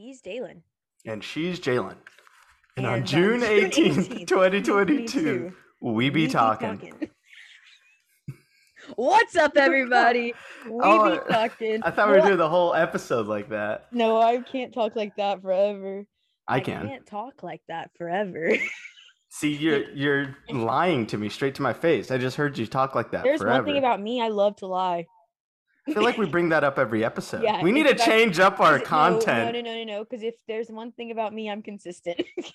He's Dalen. And she's Jalen. And, And on June June 18th, 18th, 2022, 2022, we be We talking. What's up, everybody? We Oh, be talking. I thought we were What? doing the whole episode like that. No, I can't talk like that forever. I can. can't talk like that forever. See, you're you're lying to me straight to my face. I just heard you talk like that There's forever. one thing about me. I love to lie. I feel like we bring that up every episode. Yeah, we need to change up our it- content. No, no, no, no, no. Because if there's one thing about me, I'm consistent.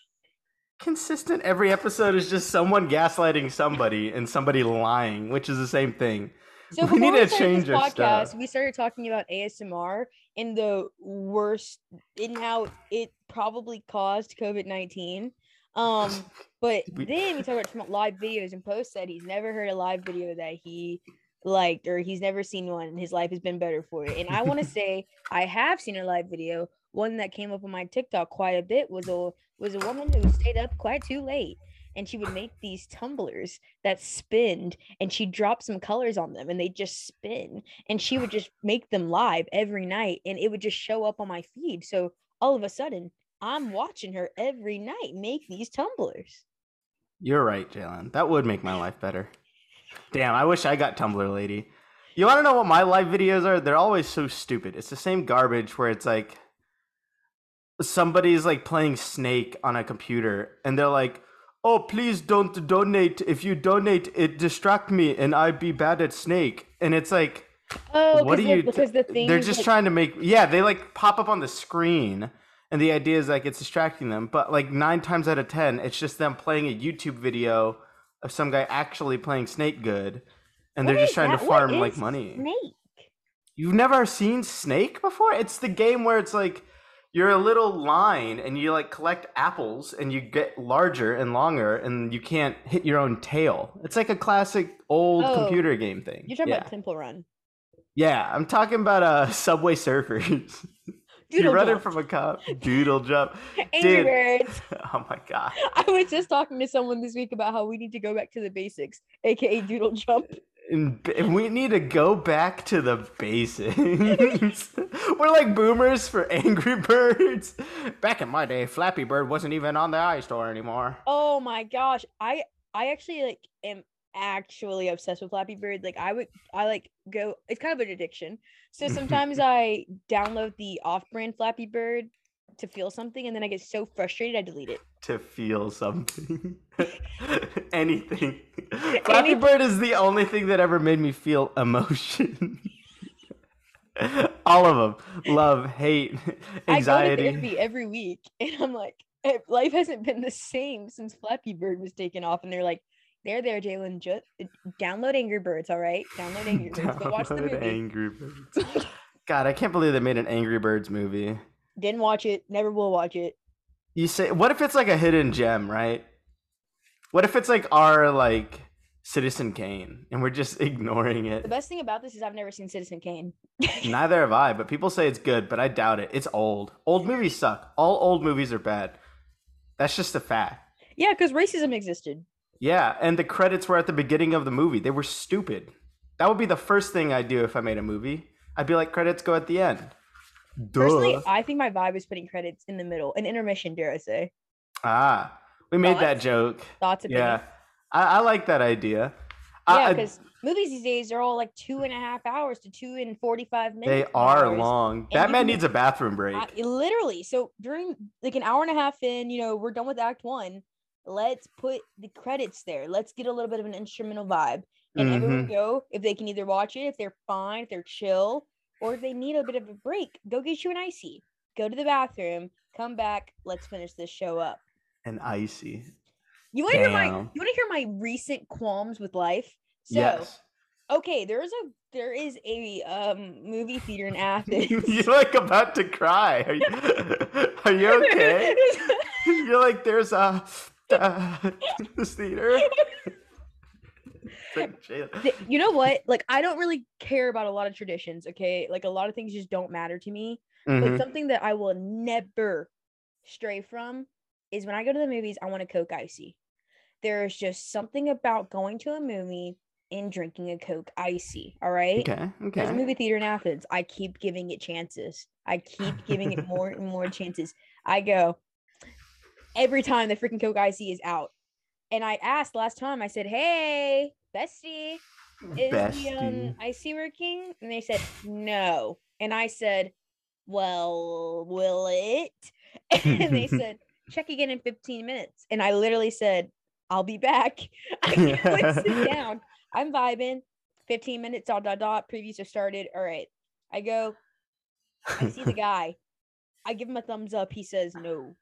Consistent every episode is just someone gaslighting somebody and somebody lying, which is the same thing. So We need we to change this our podcast, stuff. we started talking about ASMR and the worst in how it probably caused COVID nineteen. Um, but We- then we talked about live videos, and Post said he's never heard a live video that he liked or he's never seen one, and his life has been better for it. And I want to say I have seen a live video. One that came up on my TikTok quite a bit was a was a woman who stayed up quite too late and she would make these tumblers that spinned and she dropped some colors on them and they just spin and she would just make them live every night and it would just show up on my feed so all of a sudden i'm watching her every night make these tumblers You're right, Jalen. That would make my life better. Damn, I wish I got Tumblr lady. You want to know what my live videos are? They're always so stupid. It's the same garbage where it's like somebody's like playing Snake on a computer and they're like, "Oh, please don't donate. If you donate, it distract me and I be bad at Snake." And it's like, oh what are you? because the thing they're just like- trying to make. Yeah, they like pop up on the screen, and the idea is like it's distracting them. But like nine times out of ten, it's just them playing a YouTube video of some guy actually playing Snake good, and What they're just trying that? to farm like money. snake You've never seen Snake before? It's the game where it's like you're a little line and you like collect apples and you get larger and longer and you can't hit your own tail. It's like a classic old Oh, computer game thing. you're talking yeah. about temple run Yeah, I'm talking about uh Subway Surfers. you Doodle run it jump. from a cop. Doodle jump. angry birds Oh my god. i was just talking to someone this week about how we need to go back to the basics aka doodle jump And b- we need to go back to the basics. We're like boomers for Angry Birds. Back in my day, Flappy Bird wasn't even on the iStore anymore. Oh my gosh. I I actually like am actually obsessed with Flappy Bird. Like I would I like go it's kind of an addiction. So sometimes I download the off-brand Flappy Bird to feel something and then I get so frustrated I delete it. To feel something. Anything. Flappy Bird is the only thing that ever made me feel emotion. All of them. Love, hate, anxiety I go to therapy every week and I'm like eh, life hasn't been the same since Flappy Bird was taken off and they're like there there Jalen just download Angry Birds all right download Angry Birds go watch the movie Angry Birds. God, I can't believe they made an Angry Birds movie. didn't watch it never will watch it You say, what if it's like a hidden gem, right? What if it's like our like Citizen Kane, and we're just ignoring it. the best thing about this is I've never seen Citizen Kane Neither have I, but people say it's good, but I doubt it. It's old. Old movies suck. All old movies are bad. That's just a fact. Yeah, because racism existed. Yeah, and the credits were at the beginning of the movie. They were stupid. That would be the first thing I'd do if I made a movie. I'd be like, credits go at the end. Personally, I think my vibe is putting credits in the middle, an intermission, dare I say. Ah, we made that Thoughts? joke. Thoughts, opinions? Yeah, I, I like that idea. Yeah, because movies these days are all like two and a half hours to two and forty-five minutes. they are hours. long. you Batman can- needs a bathroom break. I- literally. So during like an hour and a half in, you know, we're done with Act One. Let's put the credits there. Let's get a little bit of an instrumental vibe, and everyone Mhm. go if they can either watch it, if they're fine, if they're chill, or if they need a bit of a break, go get you an icy. Go to the bathroom, come back. Let's finish this show up. and icy. You want to hear my you want to hear my recent qualms with life? So yes. okay, there's a there is a um movie theater in Athens. You're like about to cry. Are you, are you okay? You're like, there's a uh, this theater. It's like, jail. Th- you know what? Like I don't really care about a lot of traditions, okay? Like a lot of things just don't matter to me. Mhm. But something that I will never stray from is when I go to the movies, I want a Coke icy. There is just something about going to a movie and drinking a Coke icy. All right. Okay. Okay. There's a movie theater in Athens. I keep giving it chances. I keep giving it more and more chances. I go every time the freaking Coke icy is out. And I asked last time, I said, Hey, bestie, is the um Bestie. icy working? And they said, No. And I said, Well, will it? And they said, Check again in 15 minutes. And I literally said, I'll be back. I and sit down. I'm vibing. 15 minutes, dot, dot, dot. Previews have started. All right. I go, I see the guy. I give him a thumbs up. He says, No,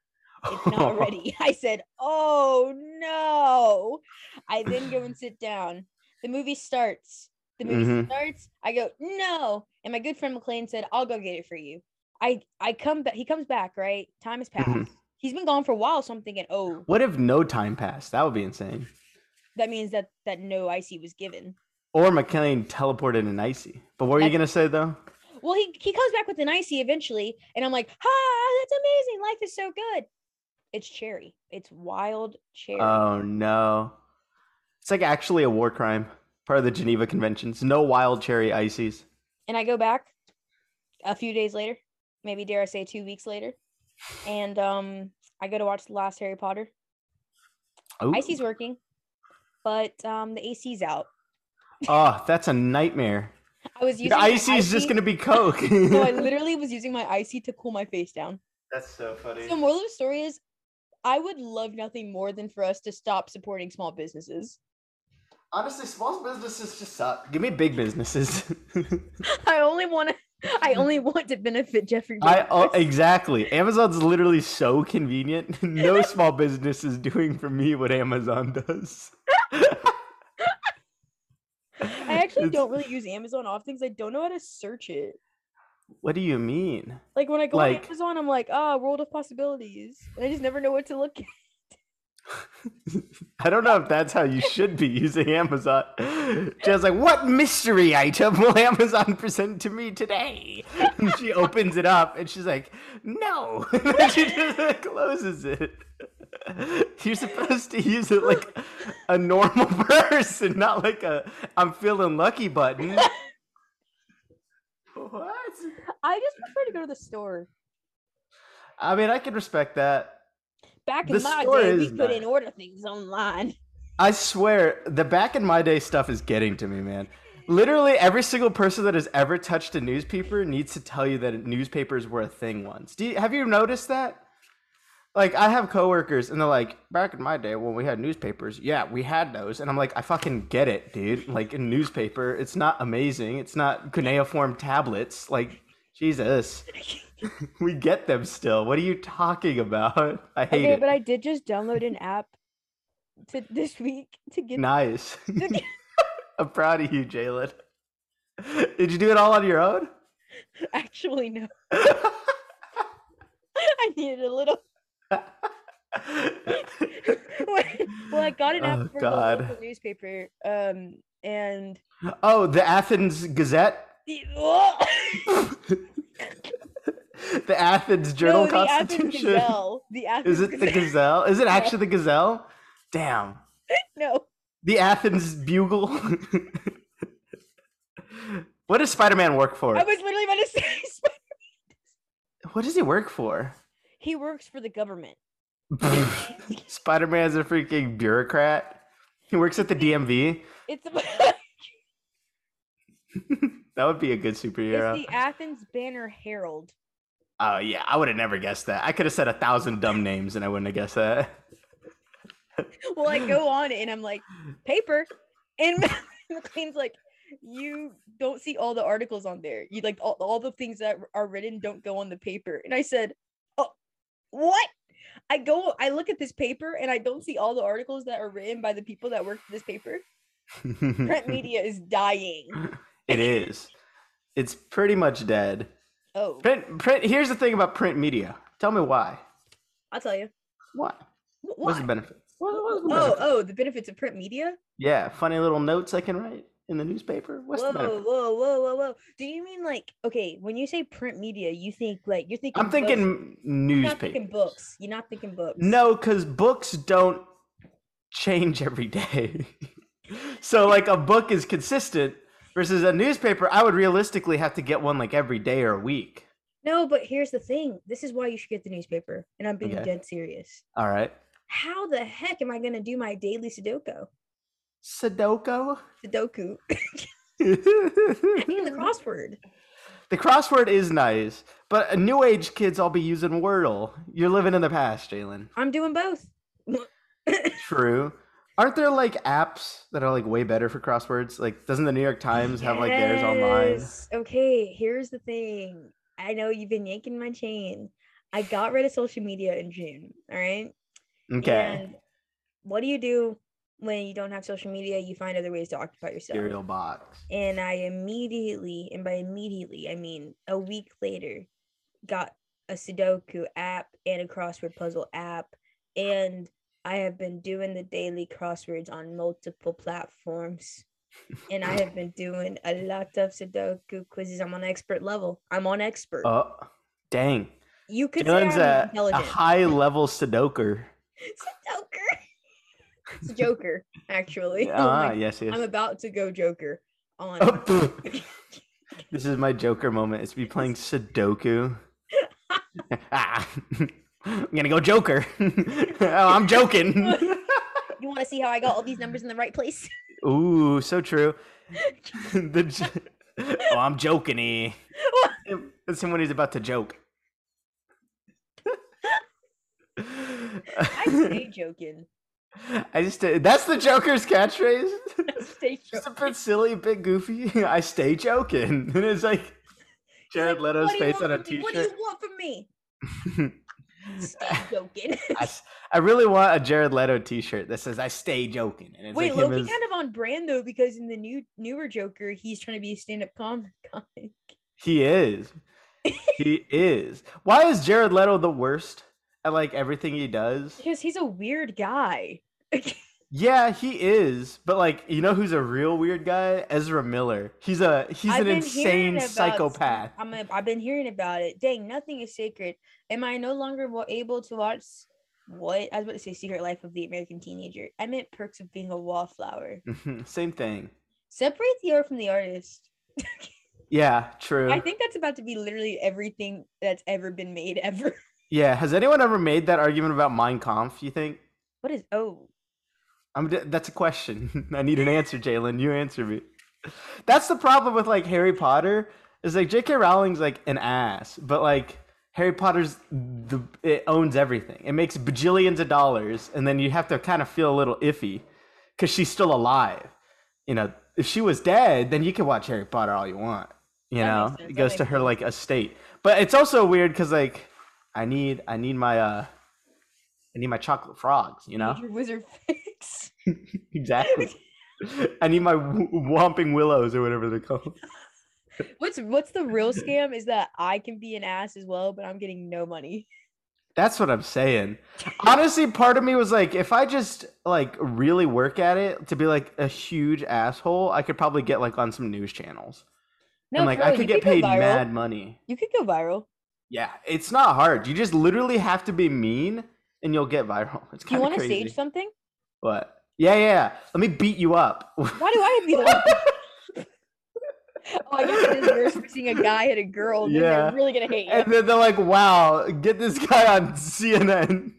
it's not ready. I said, Oh no. I then go and sit down. The movie starts. The movie Mhm. starts. I go, No. And my good friend McLean said, I'll go get it for you. I I come back. He comes back, right? Time has passed. Mhm. He's been gone for a while, so I'm thinking, oh, What if no time passed? That would be insane. that means that that no icy was given. Or McLean teleported an icy. But what were you gonna say though? Well, he he comes back with an icy eventually, and I'm like, ah, that's amazing. Life is so good. It's cherry. It's wild cherry. Oh no. It's like actually a war crime. Part of the Geneva Conventions. No wild cherry ices. and I go back a few days later, maybe dare I say two weeks later, and um, I go to watch the last Harry Potter. Ooh. Icy's working, but um, the AC's out. Oh, that's a nightmare. I was using The icy is just gonna be Coke. No, I literally was using my icy to cool my face down. That's so funny. So moral of the story is, I would love nothing more than for us to stop supporting small businesses. Honestly, small businesses just suck. Give me big businesses. I only want to. I only want to benefit Jeffrey. I oh, exactly. Amazon's literally so convenient. No small business is doing for me what Amazon does. I actually It's- don't really use Amazon often because I don't know how to search it. What do you mean? Like when I go Like- on Amazon, I'm like, ah, world of possibilities. And I just never know what to look at. I don't know if that's how you should be using Amazon. Just like, what mystery item will Amazon present to me today? And she opens it up and she's like, no. And then she just closes it. You're supposed to use it like a normal person, not like a I'm feeling lucky button. What? I just prefer to go to the store. I mean, I can respect that. Back The in my day, we couldn't order things online. I swear, the back in my day stuff is getting to me, man. Literally, every single person that has ever touched a newspaper needs to tell you that newspapers were a thing once. Do you, have you noticed that? Like, I have coworkers, and they're like, "Back in my day, when we had newspapers, yeah, we had those." And I'm like, "I fucking get it, dude. Like, a newspaper, it's not amazing. It's not cuneiform tablets. Like, Jesus, we get them still. What are you talking about? I hate okay, it. but I did just download an app to this week to get Nice. to I'm proud of you, Jalen. Did you do it all on your own? actually no. I needed a little well, I got an app Oh, for God. the newspaper, um, and oh, the Athens Gazette? The Athens Journal no, the Athens Constitution? Gazelle. The Athens Is it the Gazelle. Is it actually the Gazelle? Damn. No, The Athens Bugle? what does Spider Man work for? I was literally about to say Spider- What does he work for? he works for the government. Spider Man's a freaking bureaucrat. He works at the DMV. It's That would be a good superhero. it's the Athens Banner Herald. Oh yeah, I would have never guessed that. I could have said a thousand dumb names and I wouldn't have guessed that. Well, I go on and I'm like, paper, and McLean's like, you don't see all the articles on there. You like all, all the things that are written don't go on the paper. And I said, oh, what? I go, I look at this paper and I don't see all the articles that are written by the people that work for this paper. Print media is dying. It is. It's pretty much dead. Oh, Print, print. Here's the thing about print media. Tell me why. I'll tell you. Why? Wh- What's the Why? benefit? What, what's the Oh, benefit? oh, the benefits of print media? Yeah, funny little notes I can write in the newspaper. What's whoa, the benefit? whoa, whoa, whoa, whoa. Do you mean like okay, when you say print media, you think like you're thinking I'm thinking you're thinking newspaper. books. You're not thinking books. No, because books don't change every day. So like a book is consistent versus a newspaper. I would realistically have to get one like every day or a week. No, but here's the thing. This is why you should get the newspaper. And I'm being Okay. dead serious. All right. How the heck am I gonna do my daily Sudoku? Sudoku. Sudoku. I mean the crossword. the crossword. is nice, but new age kids all be using Wordle. You're living in the past, Jalen. I'm doing both. True. Aren't there like apps that are like way better for crosswords? Like, doesn't the New York Times have like theirs online? Okay, here's the thing. I know you've been yanking my chain. I got rid of social media in June. All right. Okay. And what do you do when you don't have social media? You find other ways to occupy yourself. Cereal box. And I immediately, and by immediately, I mean a week later, got a Sudoku app and a crossword puzzle app. And I have been doing the daily crosswords on multiple platforms. and I have been doing a lot of Sudoku quizzes. I'm on expert level. I'm on expert. Oh, dang. you could I'm a, a high level Sudoku. Sudoku. It's Joker, actually. Oh Ah, my- yes, yes. I'm about to go Joker on. Oh, this is my Joker moment. It's me playing Sudoku. ah, I'm gonna go Joker. oh, I'm joking. You want to see how I got all these numbers in the right place? Ooh, so true. the oh, I'm joking. That's when he's about to joke. I stay joking. I just that's the Joker's catchphrase. Stay Just a bit silly, a bit goofy. I stay joking, and it's like Jared Leto's face on a me? What do T-shirt. you want from me? Stay uh, joking. I, I really want a Jared Leto T-shirt that says "I stay joking." And it's Wait, like Loki as- kind of on brand though, because in the new newer Joker, he's trying to be a stand-up com- comic. he is, he is. Why is Jared Leto the worst at like everything he does? Because he's a weird guy. Yeah, he is. But like, you know who's a real weird guy? Ezra Miller. He's a he's I've an insane about psychopath. I'm a, I've been hearing about it. Dang, nothing is sacred. Am I no longer able to watch what? I was about to say Secret Life of the American Teenager. I meant Perks of Being a Wallflower. Same thing. Separate the art from the artist. Yeah, true. I think that's about to be literally everything that's ever been made ever. Yeah, has anyone ever made that argument about Mein Kampf? You think? What is oh? I'm. That's a question. I need an answer, Jalen. You answer me. That's the problem with like Harry Potter. Is like J.K. Rowling's like an ass, but like Harry Potter's the it owns everything. It makes bajillions of dollars, and then you have to kind of feel a little iffy because she's still alive. You know, if she was dead, then you can watch Harry Potter all you want. You That know, it goes to her like estate. But it's also weird because like I need I need my uh I need my chocolate frogs. You know. Major Wizard fix. exactly. I need my w- Whomping Willows or whatever they're called. What's what's the real scam is that I can be an ass as well, but I'm getting no money. That's what I'm saying. Honestly, part of me was like, if I just like really work at it to be like a huge asshole, I could probably get like on some news channels. No, and like for I could get go paid mad money. You could go viral. Yeah, it's not hard. You just literally have to be mean and you'll get viral. It's Do you kind of want to stage something? What? Yeah, yeah. Let me beat you up. Why do I beat to be oh, I guess it is worse for seeing a guy hit a girl. Then Yeah. they're really gonna hate you. and then they're like, "Wow, get this guy on CNN."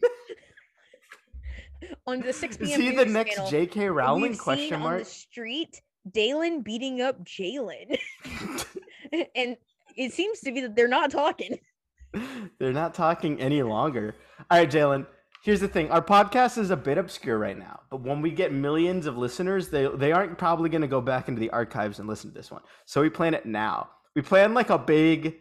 On the 6 Is p.m. he the next channel, J.K. Rowling? Question on mark. the street Dalen beating up Jalen, and it seems to be that they're not talking. They're not talking any longer. All right, Jalen. Here's the thing: our podcast is a bit obscure right now, but when we get millions of listeners, they they aren't probably going to go back into the archives and listen to this one. So we plan it now. We plan like a big,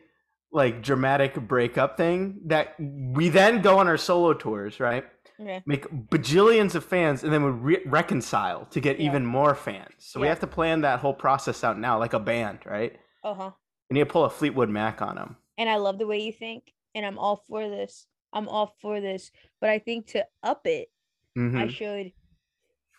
like dramatic breakup thing that we then go on our solo tours, right? Okay. Make bajillions of fans, and then we re- reconcile to get Yeah. even more fans. So we have to plan that whole process out now, like a band, right? Uh huh. We need to pull a Fleetwood Mac on them. And I love the way you think, and I'm all for this. I'm all for this, but I think to up it, I Mhm. should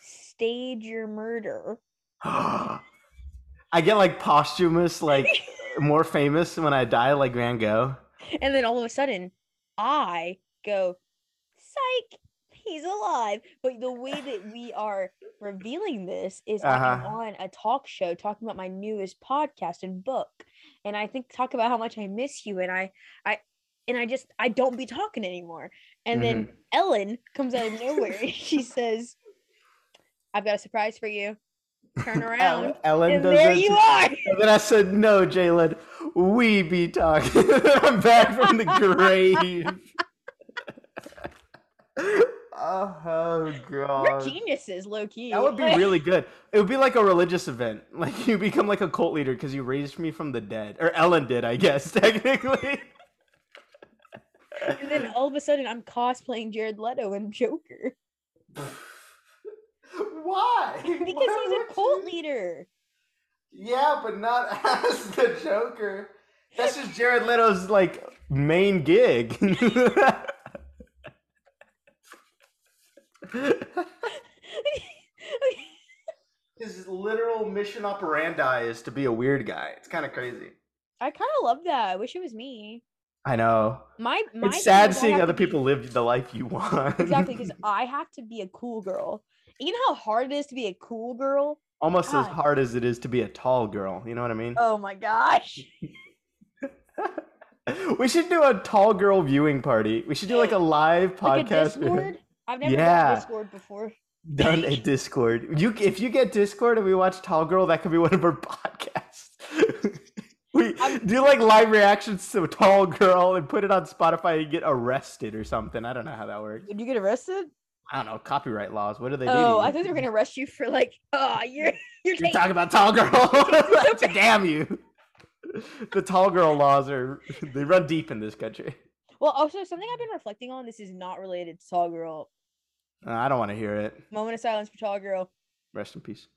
stage your murder. I get like posthumous, like more famous when I die, like Van Gogh. and then all of a sudden, I go, psych, he's alive. But the way that we are revealing this is Uh-huh. I'm on a talk show talking about my newest podcast and book. And I think talk about how much I miss you. And I I and I just I don't be talking anymore. And then mm-hmm. Ellen comes out of nowhere and she says, I've got a surprise for you. Turn around. Ellen, and does there you are. And then I said, "No, Jalen, we be talking." I'm back from the grave. oh god. We're geniuses, low key. that would be really good. It would be like a religious event. Like you become like a cult leader because you raised me from the dead, or Ellen did, I guess technically. And then all of a sudden I'm cosplaying Jared Leto and Joker. Why? Because Why he's a cult you- leader. Yeah, but not as the Joker. That's just Jared Leto's like main gig. His literal mission operandi is to be a weird guy. It's kind of crazy. I kind of love that. I wish it was me. I know. My my It's sad seeing other to be- people live the life you want. exactly because I have to be a cool girl. You know how hard it is to be a cool girl? Almost as hard as it is to be a tall girl. You know what I mean? Oh my gosh. we should do a tall girl viewing party. We should do like a live Like a podcast. Discord? I've never Yeah. done Discord before. done a Discord. You if you get Discord and we watch Tall Girl, that could be one of our podcasts. We do like live reactions to a Tall Girl and put it on Spotify and get arrested or something. I don't know how that works. Did you get arrested? I don't know copyright laws. What do they do? Oh, I thought they were gonna arrest you for like, oh, you're you're You're talking about Tall Girl. Damn you. The Tall Girl laws are they run deep in this country. Well, also something I've been reflecting on. This is not related to Tall Girl. Uh, I don't want to hear it. Moment of silence for Tall Girl. Rest in peace.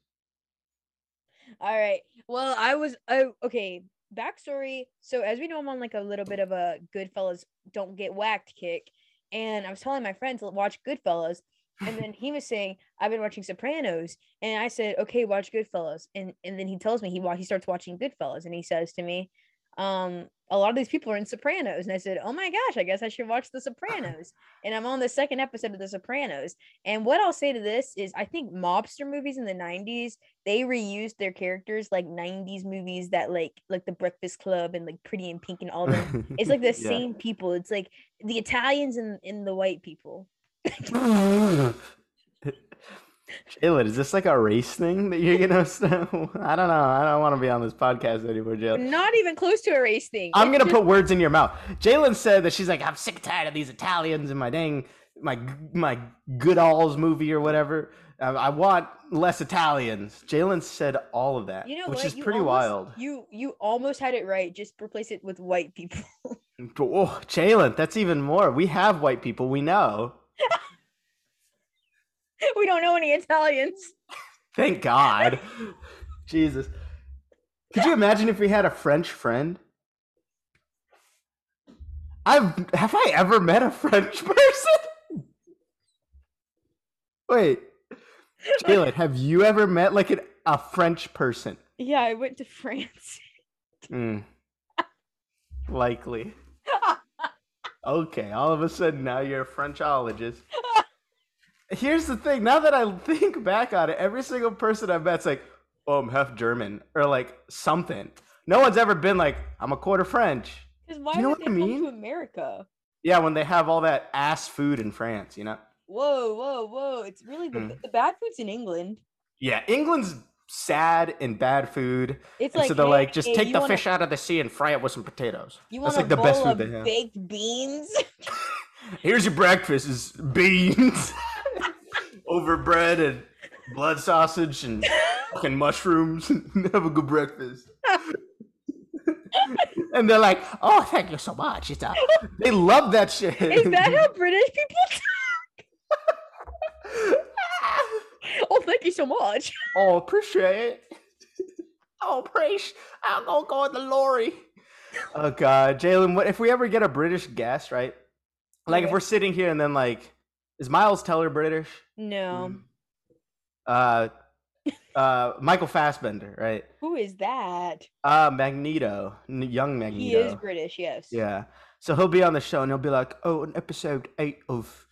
All right. Well, I was oh okay. Backstory. So as we know, I'm on like a little bit of a Goodfellas don't get whacked kick, and I was telling my friend to watch Goodfellas, and then he was saying I've been watching Sopranos, and I said okay, watch Goodfellas, and and then he tells me he he starts watching Goodfellas, and he says to me, um, a lot of these people are in Sopranos, and I said, oh my gosh, I guess I should watch The Sopranos, and I'm on the second episode of The Sopranos, and what I'll say to this is I think mobster movies in the 90s they reused their characters like 90s movies that like like the breakfast club and like pretty in pink and all them. It's like the Yeah. same people. It's like the italians and, and the white people Jalen, is this like a race thing that you're gonna? I don't know. I don't want to be on this podcast anymore, Jalen. not even close to a race thing I'm It's gonna just- put words in your mouth. Jalen said that she's like, I'm sick and tired of these Italians in my dang my my good alls movie or whatever. I, I want less Italians. Jalen said all of that, you know which what? is You pretty almost- wild. you you almost had it right just replace it with white people Oh, Jalen, that's even more. We have white people. We know. we don't know any italians Thank God. Jesus. Could you imagine if we had a French friend? I've have I ever met a French person? Wait. Jalen, have you ever met like an, a French person? yeah i went to france Hmm. Likely. Okay, all of a sudden now you're a Frenchologist. Here's the thing, now that I think back on it, every single person I've met's like, oh, I'm half German, or like something. No one's ever been like, I'm a quarter French. because why you know would what they I come mean? to america Yeah, when they have all that ass food in France, you know? whoa whoa whoa it's really the, Hmm. the bad food's in england Yeah, England's sad and bad food. it's And like so they're hey, like, just hey, take the wanna- fish out of the sea and fry it with some potatoes. You That's want like the best food they have. baked beans? Here's your breakfast is beans over bread and blood sausage and fucking mushrooms. Have a good breakfast. and they're like, "Oh, thank you so much." It's uh, they love that shit. Is that how British people talk? Oh, thank you so much. oh, appreciate it. Oh, praise. I'm gonna go in the lorry. Oh God, Jalen. What if we ever get a British guest, right? Like if we're sitting here and then like, is Miles Teller British? No. Uh, uh, Michael Fassbender, right? Who is that? Uh, Magneto, young Magneto. He is British, yes. Yeah. So he'll be on the show and he'll be like, "Oh, in episode eight of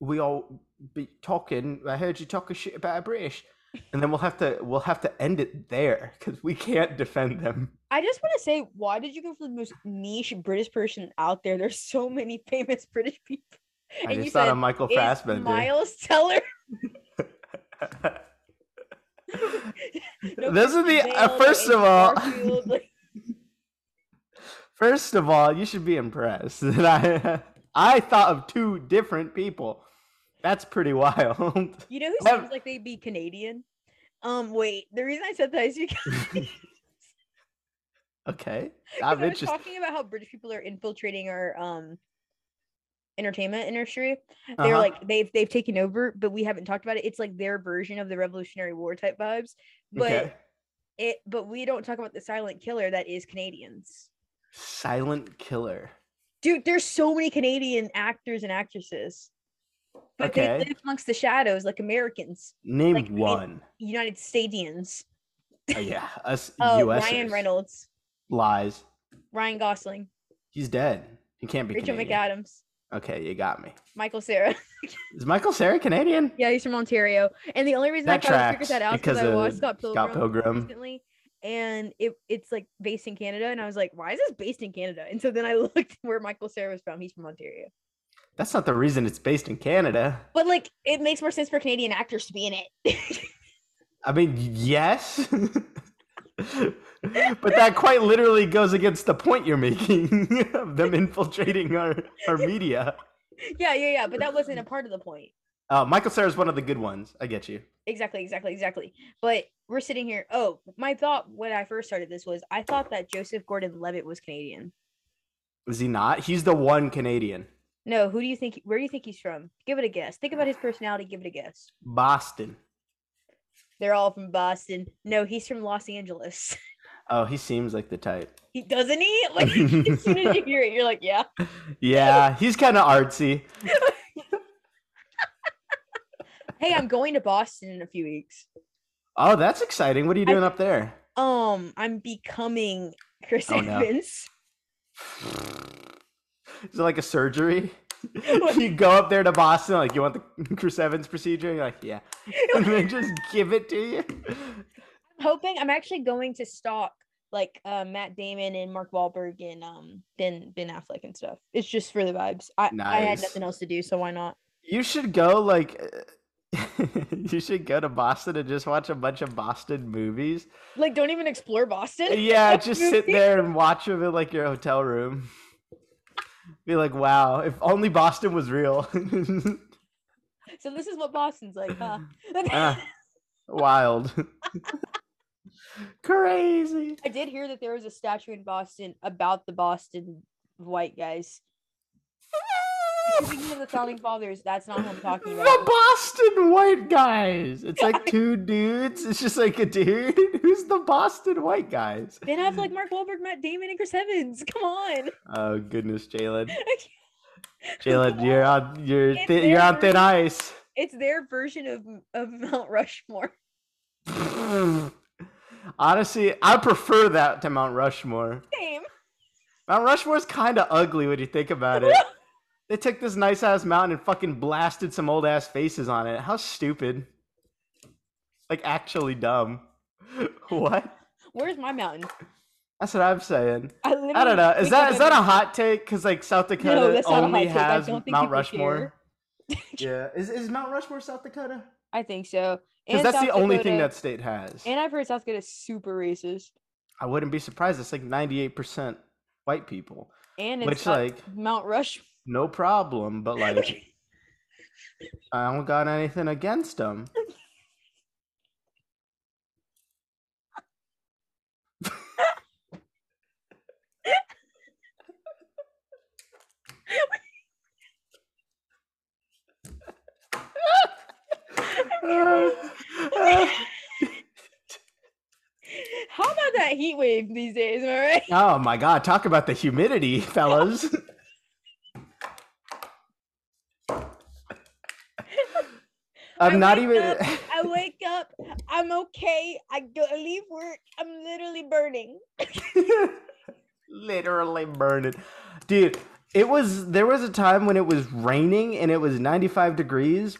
We All be talking. I heard you talking shit about a British, and then we'll have to we'll have to end it there because we can't defend them. I just want to say, why did you go for the most niche British person out there? There's so many famous British people. I And you just thought said, of Michael Fassbender. Miles Teller. No Those are the uh, first of all. First of all, you should be impressed that I I thought of two different people. That's pretty wild. you know who seems like they'd be Canadian? Um, wait. The reason I said that is because okay, I I'm was interested. talking about how British people are infiltrating our um entertainment industry. They're Uh-huh. like they've they've taken over, but we haven't talked about it. It's like their version of the Revolutionary War type vibes. But Okay. it but we don't talk about the silent killer that is Canadians. Silent killer. Dude, there's so many Canadian actors and actresses. But they Okay. live amongst the shadows like Americans, Name Like, one. United Stadians. Oh, yeah, us Oh, US Ryan Reynolds, lies. Ryan Gosling, He's dead. He can't be Rachel Canadian. McAdams, Okay, you got me. Michael Cera. Is Michael Cera Canadian? Yeah, he's from Ontario. And the only reason That I kind of figured that out is because because I watched Scott Pilgrim, Scott Pilgrim. recently, and it it's like based in Canada, and I was like, why is this based in Canada? And so then I looked where Michael Cera was from. He's from Ontario. That's not the reason it's based in Canada. But like, it makes more sense for Canadian actors to be in it. I mean, yes. But that quite literally goes against the point you're making of them infiltrating our, our media. yeah, yeah, yeah. But that wasn't a part of the point. Uh, Michael is one of the good ones. I get you. Exactly, exactly, exactly. But we're sitting here. Oh, my thought when I first started this was I thought that Joseph Gordon-Levitt was Canadian. Is he not? He's the one Canadian. No, who do you think? Where do you think he's from? Give it a guess. Think about his personality. Give it a guess. Boston. They're all from Boston. No, he's from Los Angeles. Oh, he seems like the type. He doesn't he? Like as soon as you hear it, you're like, yeah. Yeah, he's kind of artsy. Hey, I'm going to Boston in a few weeks. Oh, that's exciting. What are you I- doing up there? Um, I'm becoming Chris Oh, no. Evans. Is it like a surgery? you go up there to Boston, like you want the Chris Evans procedure. You're like, yeah, and they just give it to you. I'm hoping I'm actually going to stalk like uh, Matt Damon and Mark Wahlberg and um Ben Ben Affleck and stuff. It's just for the vibes. I I had nothing else to do, so why not? You should go like. you should go to Boston and just watch a bunch of Boston movies. Like, don't even explore Boston. Yeah, just sit there and watch them in like your hotel room. Be like, wow, if only Boston was real. So this is what Boston's like, huh? Ah, wild. Crazy. I did hear that there was a statue in Boston about the Boston white guys. Speaking of the founding fathers, that's not what I'm talking about. The Boston white guys. It's like two dudes. It's just like a dude. Who's the Boston white guys? Ben Affleck, Mark Wahlberg, Matt Damon, and Chris Evans. Come on. Oh goodness, Jalen. Jalen, you're on you're thi- you're on thin ice. It's their version of of Mount Rushmore. Honestly, I prefer that to Mount Rushmore. Same. Mount Rushmore's kind of ugly when you think about it. They took this nice ass mountain and fucking blasted some old ass faces on it. How stupid. Like actually dumb. what? Where's my mountain? That's what I'm saying. I, I don't know. Is that is that a hot take? Because like South Dakota that's not a hot only has Mount Rushmore. yeah. Is is Mount Rushmore South Dakota? I think so. Because that's the South only thing that state has. And I've heard South Dakota is super racist. I wouldn't be surprised. It's like 98% white people. And it's Which like Mount Rush. No problem, but like I don't got anything against them. How about that heat wave these days? Am I right? oh my god, talk about the humidity, fellas. I I'm not even up, I wake up. I'm okay. I go I leave work. I'm literally burning. literally burning. Dude, it was there was a time when it was raining and it was 95 degrees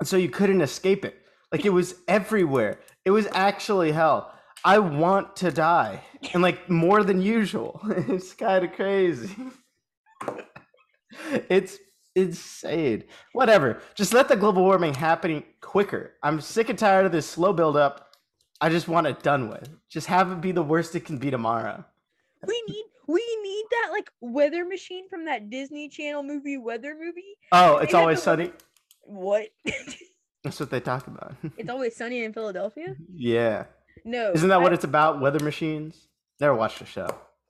and so you couldn't escape it. Like it was everywhere. It was actually hell. I want to die, and like more than usual. It's kind of crazy. it's insane. Whatever. Just let the global warming happening quicker. I'm sick and tired of this slow buildup. I just want it done with. Just have it be the worst it can be tomorrow. We need we need that like weather machine from that Disney Channel movie Weather movie. Oh, it's always the- sunny. What? That's what they talk about. it's always sunny in Philadelphia? yeah. No. Isn't that what it's about? Weather machines? Never watched the show.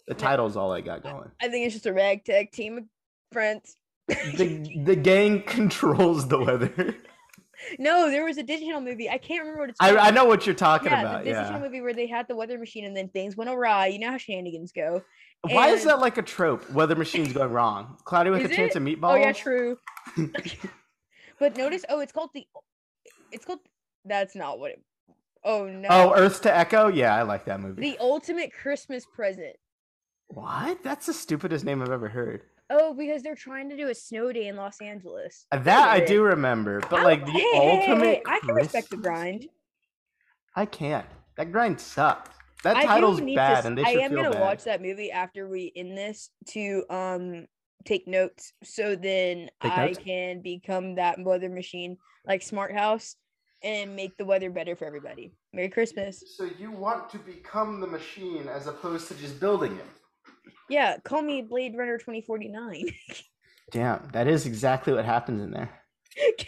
The title's all I got going. I think it's just a ragtag team of friends. The the gang controls the weather. no, there was a digital movie. I can't remember what it's I, called. I know what you're talking yeah, about. the Disney Yeah. Channel movie where they had the weather machine and then things went awry. You know how shenanigans go. Why is that like a trope? Weather machines going wrong. Cloudy with Is a chance of meatballs. Oh yeah, true. but notice, oh, it's called the. It's called. That's not what it. Oh no. Oh, Earth to Echo. Yeah, I like that movie. the ultimate Christmas present. What? That's the stupidest name I've ever heard. Oh, because they're trying to do a snow day in Los Angeles. Uh, That I do remember, but I- like the hey, hey, hey, ultimate. hey, I can respect the Christmas- grind. I can't. That grind sucks. That I do title's need bad, to, s- and they I am feel gonna bad. watch that movie after we end this to um take notes, so then Take I notes? can become that weather machine like Smart House and make the weather better for everybody. Merry Christmas. So you want to become the machine as opposed to just building it? Yeah, call me Blade Runner twenty forty nine. Damn, that is exactly what happens in there.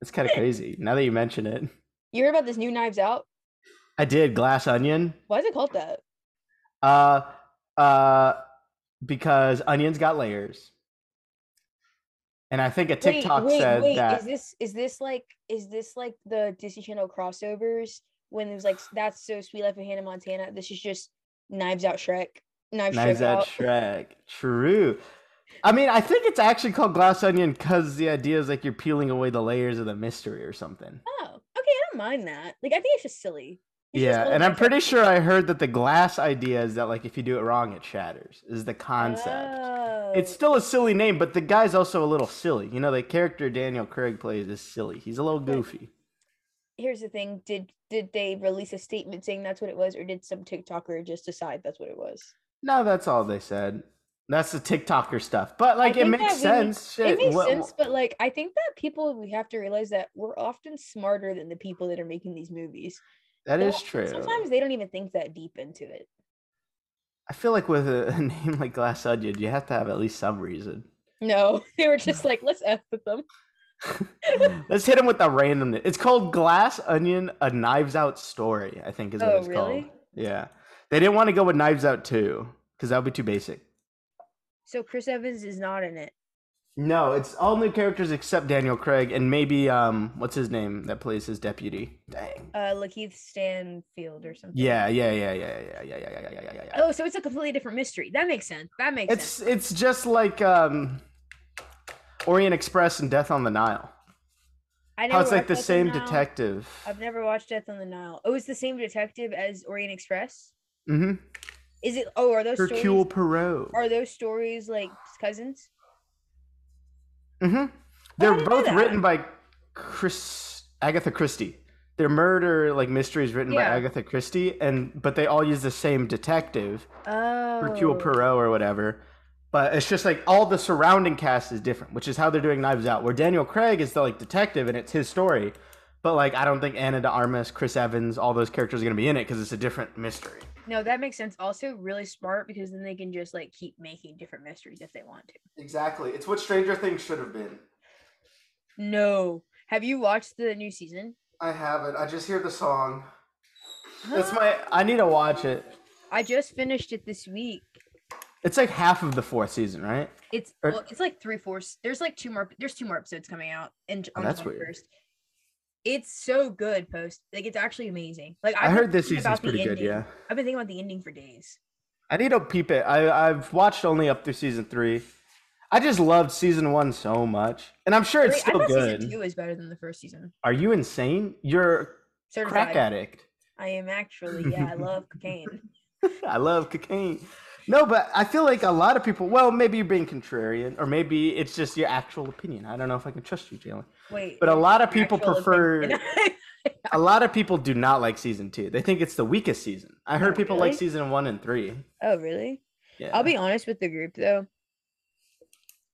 It's kind of crazy. Now that you mention it, You heard about this new Knives Out? I did Glass Onion. Why is it called that? Uh, uh, because onions got layers, and I think a TikTok wait, wait, said wait. that. Is this is this like is this like the Disney Channel crossovers when it was like that's so sweet life of Hannah Montana? This is just Knives Out Shrek. Knives, Knives Out. Shrek. True. I mean, I think it's actually called Glass Onion because the idea is like you're peeling away the layers of the mystery or something. Oh, okay, I don't mind that. Like I think it's just silly. It's Yeah, little and I'm pretty sure I heard that the glass idea is that like if you do it wrong, it shatters. Is the concept. It's Oh. still a silly name, but the guy's also a little silly. You know, the character Daniel Craig plays is silly. He's a little goofy. Here's the thing: did did they release a statement saying that's what it was, or did some TikToker just decide that's what it was? No, that's all they said. That's the TikToker stuff. But like, it makes we sense. Shit. It makes what- sense, but like I think that people we have to realize that we're often smarter than the people that are making these movies. That is true. Sometimes they don't even think that deep into it. I feel like with a, a name like Glass Onion, you have to have at least some reason. No, they were just like, let's f with them. Let's hit him with the randomness. It's called Glass Onion: A Knives Out Story. I think is what Oh, it's really? called. Yeah, they didn't want to go with Knives Out Two because that would be too basic. So Chris Evans is not in it. No, it's all new characters except Daniel Craig and maybe um, what's his name that plays his deputy? Dang. Uh, Lakeith Stanfield or something. Yeah, yeah, yeah, yeah, yeah, yeah, yeah, yeah, yeah, yeah. Oh, so it's a completely different mystery. That makes sense. That makes It's sense. it's it's just like um, Orient Express and Death on the Nile. I How never it's like the Death same Nile. detective. I've never watched Death on the Nile. Oh, it's the same detective as Orient Express. Mm-hmm. Is it? Oh, are those Hercule stories? Poirot. Are those stories like cousins? Mm-hmm. They're didn't both written by Chris Agatha Christie. They're murder like mysteries written by Agatha Christie, and but they all use the same detective, Oh, Hercule Poirot or whatever. But it's just like all the surrounding cast is different, which is how they're doing Knives Out. Where Daniel Craig is the like detective and it's his story, but like I don't think Ana de Armas, Chris Evans, all those characters are gonna be in it because it's a different mystery. No, that makes sense. Also, really smart because then they can just like keep making different mysteries if they want to. Exactly, it's what Stranger Things should have been. No, have you watched the new season? I haven't. I just hear the song. That's my. I need to watch it. I just finished it this week. It's like half of the fourth season, right? It's Or- well, it's like three fourths. There's like two more. There's two more episodes coming out in Oh, on that's July weird. 1st. It's so good, post. Like it's actually amazing. Like i I've been heard this season's pretty good. ending. Yeah. I've been thinking about the ending for days. I need to peep it. I I've watched only up through season three. I just loved season one so much, and I'm sure it's Wait, still thought good. season two is better than the first season. Are you insane? You're a Certified. crack addict. I am actually. Yeah, I love cocaine. I love cocaine. No, but I feel like a lot of people. Well, maybe you're being contrarian, or maybe it's just your actual opinion. I don't know if I can trust you, Jalen. Wait. But a lot of people prefer. a lot of people do not like season two. They think it's the weakest season. I heard Oh, people like season one and three. oh, really? Yeah. I'll be honest with the group though.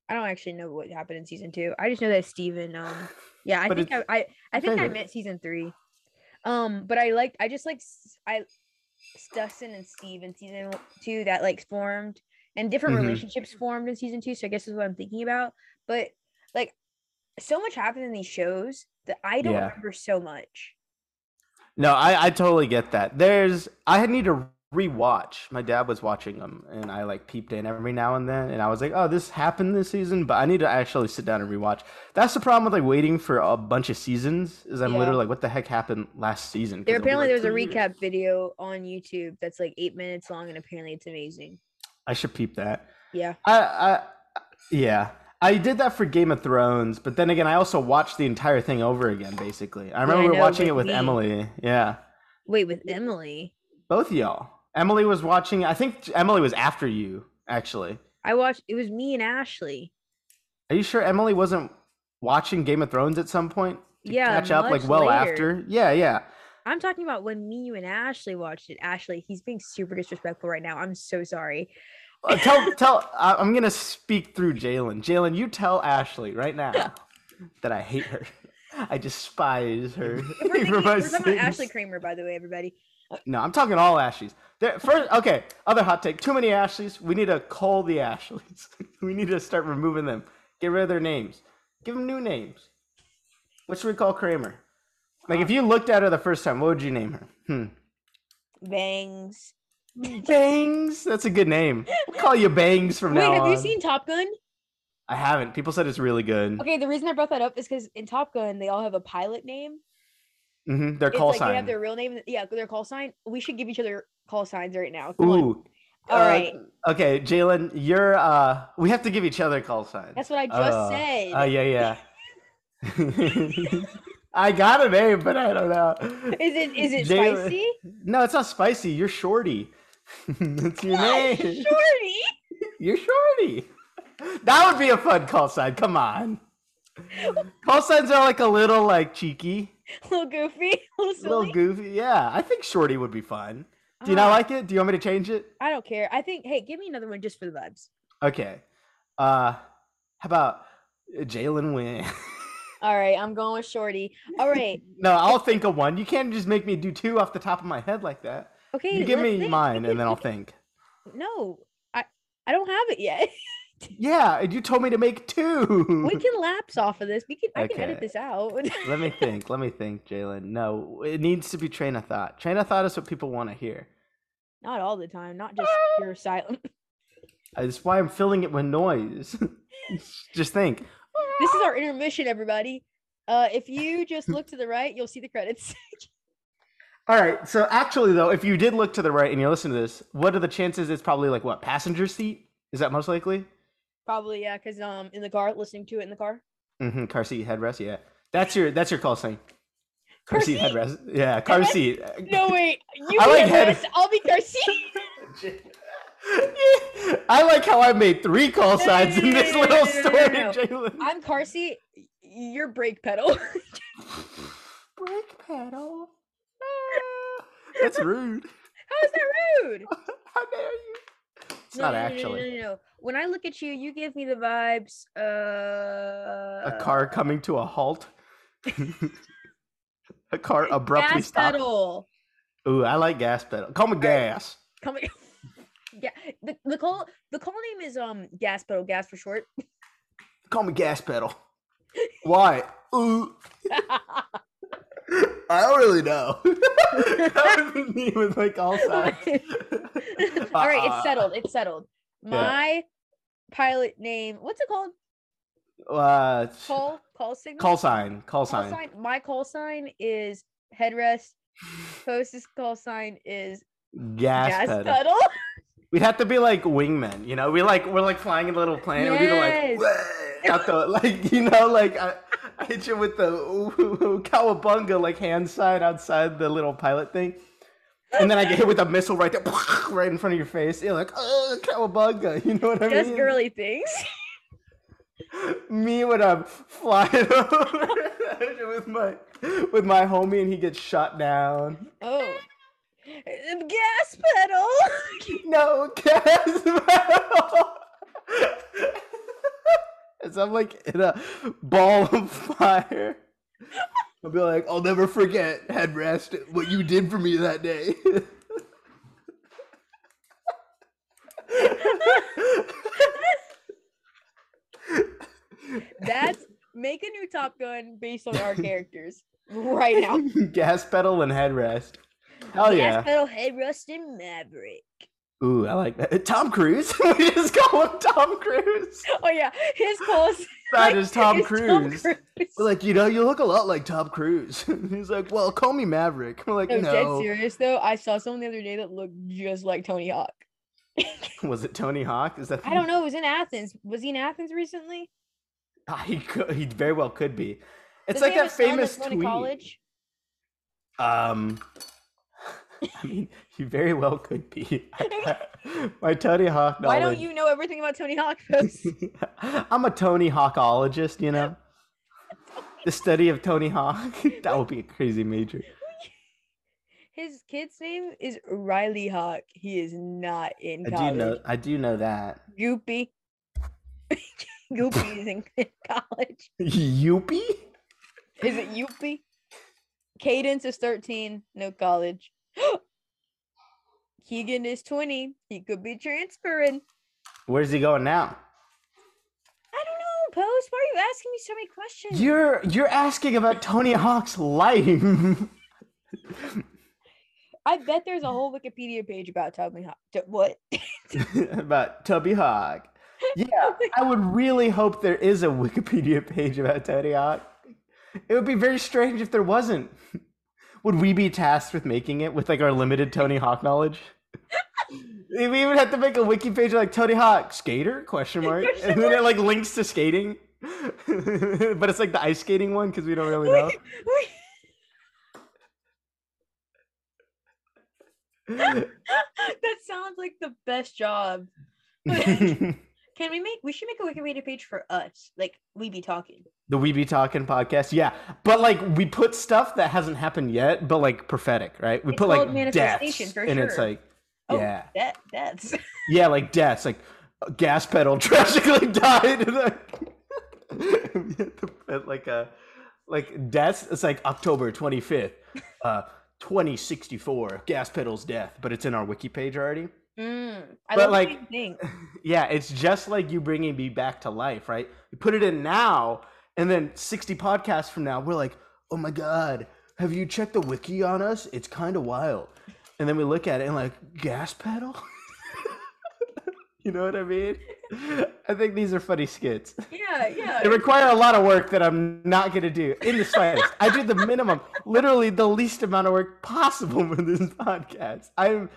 I don't actually know what happened in season two. I just know that Steven, um, yeah, I But think I, I, I think I favorite. meant season three. Um, but I like, I just like, I, Dustin and Steve in season two that like formed and different Mhm. relationships formed in season two. So I guess is what I'm thinking about. But like, so much happened in these shows that I don't Yeah. remember so much. No, I, I totally get that. There's I need to rewatch. My dad was watching them, and I like peeped in every now and then, and I was like, "Oh, this happened this season," but I need to actually sit down and rewatch. That's the problem with like waiting for a bunch of seasons. Is I'm Yeah. literally like, "What the heck happened last season?" There apparently like, there's a two years. recap video on YouTube that's like eight minutes long, and apparently it's amazing. I should peep that. Yeah. I, I, yeah, I did that for Game of Thrones, but then again, I also watched the entire thing over again. Basically, I remember I we were know, watching with it with me. Emily. Yeah, Wait, with Emily. both of y'all. Emily was watching. I think Emily was after you. Actually, I watched it was me and Ashley. are you sure Emily wasn't watching Game of Thrones at some point? to Yeah, catch up like well later. after. Yeah, yeah. I'm talking about when me, you, and Ashley watched it. Ashley, he's being super disrespectful right now. I'm so sorry. Uh, tell tell. I- I'm gonna speak through Jalen. Jalen, you tell Ashley right now that I hate her. I despise her. We're, thinking, we're talking about. Ashley Kramer, by the way, everybody. No, I'm talking all Ashleys. There, first, okay. Other hot take: too many Ashleys. We need to call the Ashleys. we need to start removing them. Get rid of their names. Give them new names. What should we call Kramer? Like, if you looked at her the first time, what would you name her? Hmm. Bangs. Bangs. That's a good name. We'll call you Bangs from Wait, now on. Wait, have you seen Top Gun? I haven't. People said it's really good. Okay, the reason I brought that up is because in Top Gun they all have a pilot name. Hmm Their call like sign. they have their real name. Yeah, their call sign. We should give each other call signs right now. Come on. Ooh. All Uh, right. Okay, Jalen, you're. uh We have to give each other call signs. That's what I just Oh. said. Oh yeah, yeah. I got a name, but I don't know. Is it is it Jalen- spicy? No, it's not spicy. You're Shorty. That's your name. Shorty. You're Shorty. That would be a fun call sign. Come on. Call signs are like a little like cheeky, little goofy. A little little goofy. Yeah, I think Shorty would be fun. Do you not Ah, like it? Do you want me to change it? I don't care. I think. Hey, give me another one just for the vibes. Okay. Uh, how about Jalen Wynn? All right, I'm going with Shorty. All right. no, I'll think of one. You can't just make me do two off the top of my head like that. Okay. You give me think. mine, and then I'll think. No, I I don't have it yet. Yeah, and you told me to make two. we can lapse off of this. We can. I can edit this out. Let me think. Let me think, Jalen. No, it needs to be train of thought. Train of thought is what people want to hear. not all the time. Not just pure silent. That's why I'm filling it with noise. just think. This is our intermission, everybody. Uh, if you just look to the right, you'll see the credits. All right. So actually, though, if you did look to the right and you listen to this, what are the chances? It's probably like what passenger seat? Is that most likely? Probably yeah, because um, in the car, listening to it in the car. Mm-hmm. Car seat headrest. Yeah, that's your that's your call sign. Car, Car seat seat? headrest. Yeah, car Headrest? seat. No wait, you I like head- headrest, I'll be car seat. I like how I made three call signs in this little story, no. Jalen. I'm car seat. You're brake pedal. Brake pedal. Ah, That's rude. How is that rude? How dare you? It's No, not no, no, no, actually. No, no, no. When I look at you, you give me the vibes. Uh, A car coming to a halt. a car abruptly gas stopped. pedal. Ooh, I like gas pedal. Call me gas. Call me. yeah, the, the call the call name is um gas pedal, gas for short. Call me gas pedal. Why? Ooh, I don't really know. that would be me with like all sides. All right, Uh, it's settled. It's settled. My pilot name. What's it called? Uh, Call call signal. call sign. Call Call sign. sign. My call sign is headrest. Post's call sign is Gas, gas pedal. pedal. We'd have to be like wingmen, you know. We like we're like flying in a little plane. and We do Yes. the like out the like you know like I, I hit you with the ooh, ooh, ooh, cowabunga like hand sign outside the little pilot thing. and then I get hit with a missile right there, right in front of your face. You're like, oh, cowabunga. You know what I mean? Just girly things. Me when I'm flying over with my with my homie and he gets shot down. Oh. Gas pedal. No gas pedal. As I'm like in a ball of fire. I'll be like, I'll never forget, headrest, what you did for me that day. That's make a new Top Gun based on our characters right now. gas pedal and headrest. Hell Gas yeah. Gas pedal, headrest, and Maverick. Ooh, I like that. Tom Cruise? we just call him Tom Cruise. Oh yeah, his close. That is Tom is Cruise. We're like, you know, you look a lot like Tom Cruise. He's like, well, call me Maverick. We're like, No, no. dead serious though. I saw someone the other day that looked just like Tony Hawk. Was it Tony Hawk? Is that? I don't know. It was in Athens. Was he in Athens recently? Ah, he could, he very well could be. It's Does like that famous tweet. college. Um, I mean, he very well could be. My Tony Hawk knowledge. Why don't you know everything about Tony Hawk? I'm a Tony Hawkologist, you know. the study of Tony Hawk. that would be a crazy major. His kid's name is Riley Hawk. He is not in I college. do know. I do know that. Goopy. Goopy is in college. Youpie. Is it Yoopy? Kadence is 13, no college. Keegan is 20. He could be transferring. Where's he going now? I don't know, Post. Why are you asking me so many questions? You're you're asking about Tony Hawk's life. I bet there's a whole Wikipedia page about Tony Hawk. What? about Tubby Hawk. Yeah, I would really hope there is a Wikipedia page about Tony Hawk. It would be very strange if there wasn't. Would we be tasked with making it with like our limited Tony Hawk knowledge? we even have to make a wiki page like Tony Hawk skater question mark, and then it like links to skating, but it's like the ice skating one because we don't really know. that sounds like the best job. Can we make? We should make a Wikipedia page for us. Like we be talking. The We Be Talking podcast, yeah. But like we put stuff that hasn't happened yet, but like prophetic, right? We It's put like manifestation, deaths, and it's like, Oh, yeah, that that's. yeah, like deaths, like gas pedal tragically died, like, to put like a like deaths. It's like October twenty fifth, uh, twenty sixty four, gas pedal's death, but it's in our wiki page already. Mm, I But, like-. Yeah, it's just like you bringing me back to life, right? You put it in now, and then 60 podcasts from now, we're like, oh my God, have you checked the wiki on us? It's kind of wild. And then we look at it and like, gas pedal? you know what I mean? I think these are funny skits. Yeah, yeah. They require a lot of work that I'm not going to do in the slightest. I do the minimum, literally the least amount of work possible for this podcast. I'm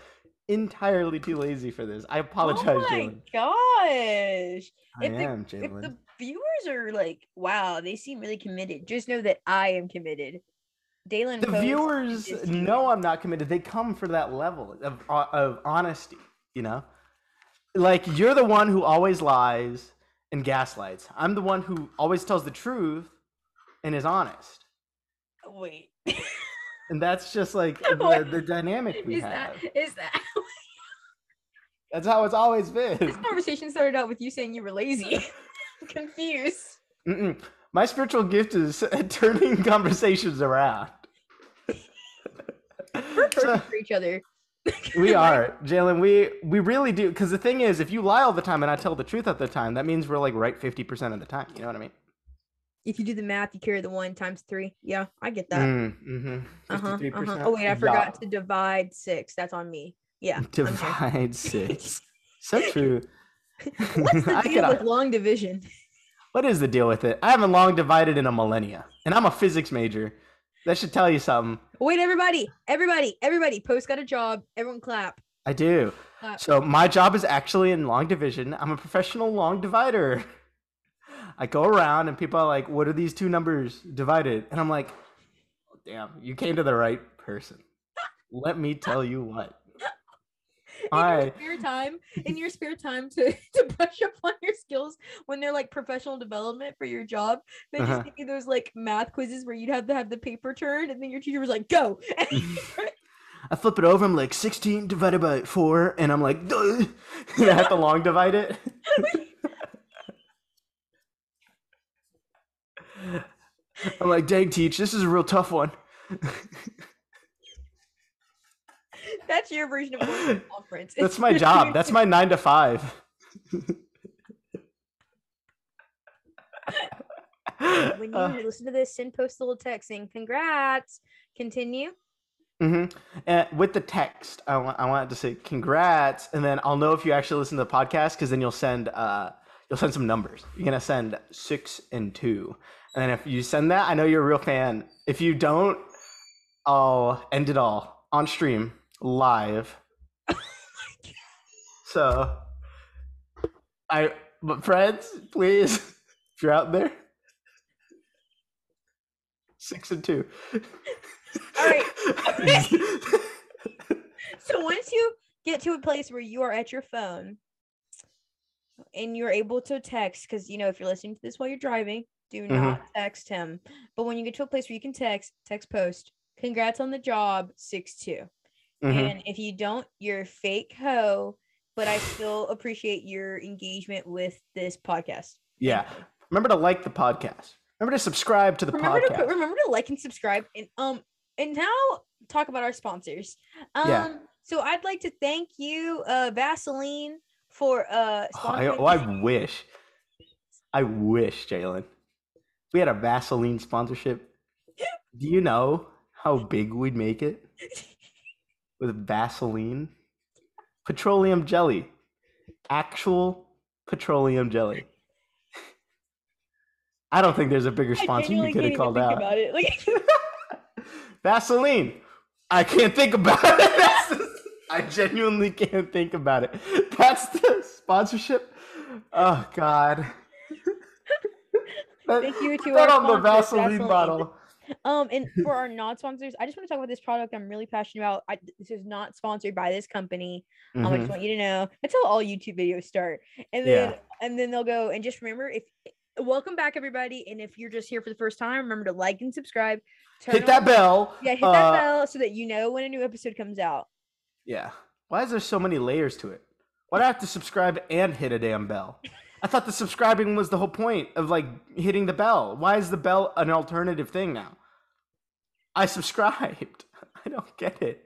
entirely too lazy for this. I apologize, oh my Jalen. gosh. I If the- am, If the viewers are like, wow, they seem really committed, just know that I am committed. Daylan the Post viewers know. I'm not committed. They come for that level of uh, of honesty, you know? Like you're the one who always lies and gaslights. I'm the one who always tells the truth and is honest. Wait. And that's just like the, the dynamic we is have. that is that That's how it's always been. this conversation started out with you saying you were lazy? Confused. Mm-mm. My spiritual gift is turning conversations around. We're So- perfect for each other. we are jalen we we really do because the thing is if you lie all the time and i tell the truth at the time that means we're like right 50% of the time you know what i mean If you do the math, you carry the one times three. Yeah, I get that. mm, hmm Uh-huh, uh-huh. Oh wait, I forgot to divide six. That's on me. Yeah. Divide six so true What's the I deal could- with long division? what is the deal with it i haven't long divided in a millennia and i'm a physics major that should tell you something Wait, everybody, everybody, everybody, post got a job. Everyone clap. i do clap. So my job is actually in long division. I'm a professional long divider. I go around and people are like, "What are these two numbers divided?" And I'm like, oh, "Damn, you came to the right person." Let me tell you what. in your spare time, in your spare time to to brush up on your skills when they're like professional development for your job, they just Uh-huh. give you those like math quizzes where you'd have to have the paper turned, and then your teacher was like, "Go." I flip it over. I'm like 16 divided by four, and I'm like, Duh. I have to long divide it. I'm like, dang, teach, this is a real tough one. That's your version of work conference. That's my job. That's my nine to five. when you listen to this, send post a little text saying "Congrats." Continue. hmm And with the text, I want I wanted to say congrats, and then I'll know if you actually listen to the podcast because then you'll send uh you'll send some numbers. You're gonna send six and two, and then if you send that, I know you're a real fan. If you don't, I'll end it all on stream live. so, I but friends, please, if you're out there, six and two. All right. So once you get to a place where you are at your phone and you're able to text, because you know if you're listening to this while you're driving, do Mhm. not text him. But when you get to a place where you can text, text post, congrats on the job, six two. Mhm. And if you don't, you're a fake hoe. But I still appreciate your engagement with this podcast. Yeah. Remember to like the podcast. Remember to subscribe to the remember podcast. to remember to like and subscribe and um and now talk about our sponsors um Yeah. so i'd like to thank you uh vaseline for uh Oh, I, oh, I wish. I wish, Jalen. We had a Vaseline sponsorship, do you know how big we'd make it with Vaseline? Petroleum jelly. Actual petroleum jelly. I don't think there's a bigger sponsor you could have called out. like Vaseline. I can't think about it. I genuinely can't think about it. That's the sponsorship. Oh God. That- Thank you to that our on the Vaseline, Vaseline. bottle. um and for our non-sponsors i just want to talk about this product i'm really passionate about I, this is not sponsored by this company um, i just want you to know that's how all youtube videos start and then and then they'll go and just remember if welcome back everybody and if you're just here for the first time remember to like and subscribe Hit that on- bell. yeah hit uh, that bell so that you know when a new episode comes out Yeah. Why is there so many layers to it? Why do I have to subscribe and hit a damn bell? I thought the subscribing was the whole point of like hitting the bell. Why is the bell an alternative thing now? I subscribed. I don't get it.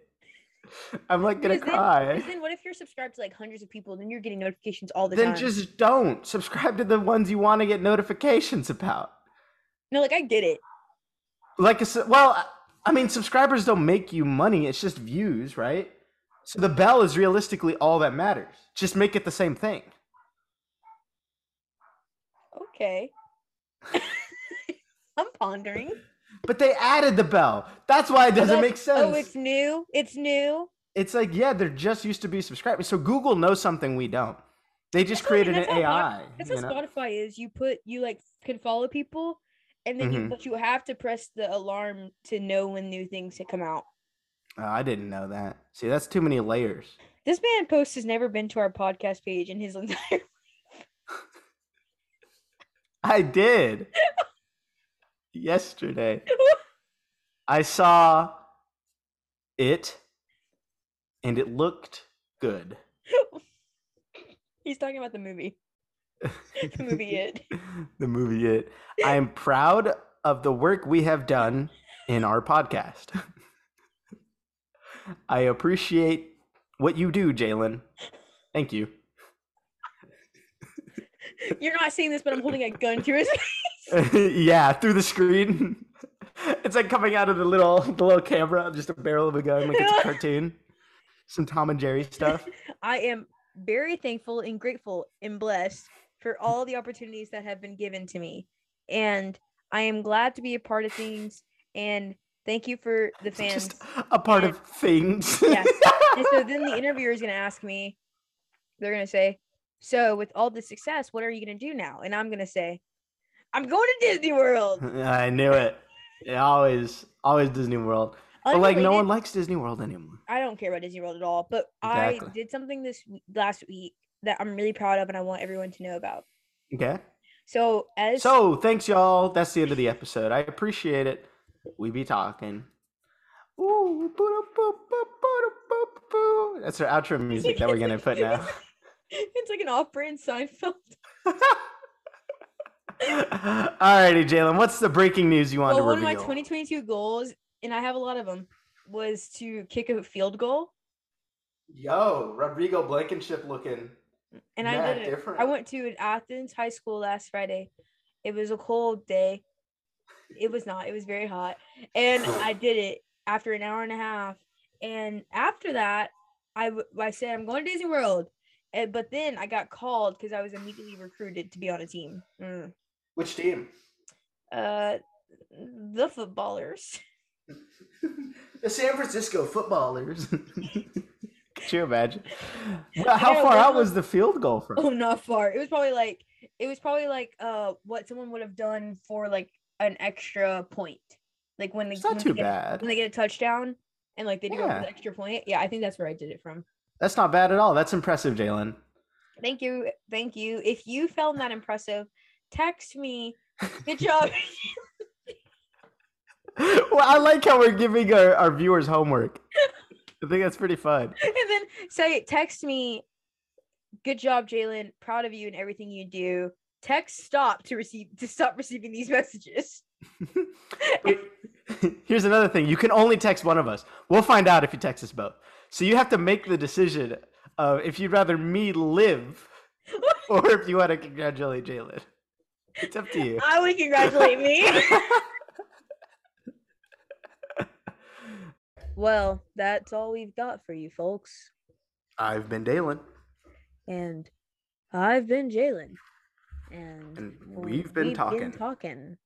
I'm like gonna then- cry. then what if you're subscribed to like hundreds of people then you're getting notifications all the Then time Then just don't subscribe to the ones you want to get notifications about. no like i get it Like I said, well, I mean, subscribers don't make you money. It's just views, right? So the bell is realistically all that matters. Just make it the same thing. okay i'm pondering But they added the bell. That's why it doesn't Oh, make sense. oh it's new it's new it's like, yeah, they're just used to be subscribers. So Google knows something we don't. They just That's how- created an how AI. That's you what know? Spotify is. You put you like can follow people, and then you Mhm. but you have to press the alarm to know when new things to come out. Oh, I didn't know that. See, that's too many layers. This man post has never been to our podcast page in his entire. Life. I did. Yesterday. I saw it and it looked good. He's talking about the movie. The movie It. the movie It. I am proud of the work we have done in our podcast. I appreciate what you do, Jalen. Thank you. You're not seeing this, but I'm holding a gun to his face. yeah, through the screen. It's like coming out of the little the little camera, just a barrel of a gun, like it's a cartoon. Some Tom and Jerry stuff. I am very thankful and grateful and blessed for all the opportunities that have been given to me. And I am glad to be a part of things. And thank you for the fans. Just a part of things. Yeah. and so then the interviewer is going to ask me, they're going to say, So, with all the success, what are you going to do now? And I'm going to say, I'm going to Disney World. I knew it. Yeah, always, always Disney World. But like no one likes Disney World anymore. I don't care about Disney World at all, but Exactly. I did something this last week that I'm really proud of and I want everyone to know about. Okay. So as So thanks y'all. That's the end of the episode. I appreciate it. We be talking. Ooh. That's our outro music that we're gonna put now. it's like an off-brand Seinfeld. Alrighty, Jalen. What's the breaking news you want Well, to one of my 2022 goals, and I have a lot of them, was to kick a field goal, Yo, Rodrigo Blankenship looking. and I did it. different. I went to an Athens high school last Friday. It was a cold day. It was not. It was very hot, and I did it after an hour and a half. And after that, I, I said I'm going to Disney World, and, but then I got called because I was immediately recruited to be on a team. Mm. Which team? Uh, the footballers. the San Francisco Footballers. Could you imagine? Well, how far out was the field goal from? Oh, not far. It was probably like it was probably like uh what someone would have done for like an extra point, like when they It's not too get, bad. when they get a touchdown and like they do Yeah. the extra point. Yeah, I think that's where I did it from. That's not bad at all. That's impressive, Jalen. Thank you, thank you. If you found that impressive, text me. Good job. well, I like how we're giving our, our viewers homework. I think that's pretty fun. and then say text me. Good job, Jalen. Proud of you and everything you do. Text stop to receive to stop receiving these messages. Here's another thing. You can only text one of us. We'll find out if you text us both. So you have to make the decision of if you'd rather me live or if you want to congratulate Jalen. It's up to you. I would congratulate me. well, that's all we've got for you folks. I've been Daylan, And I've been Jalen. And and we've been talking. been talking.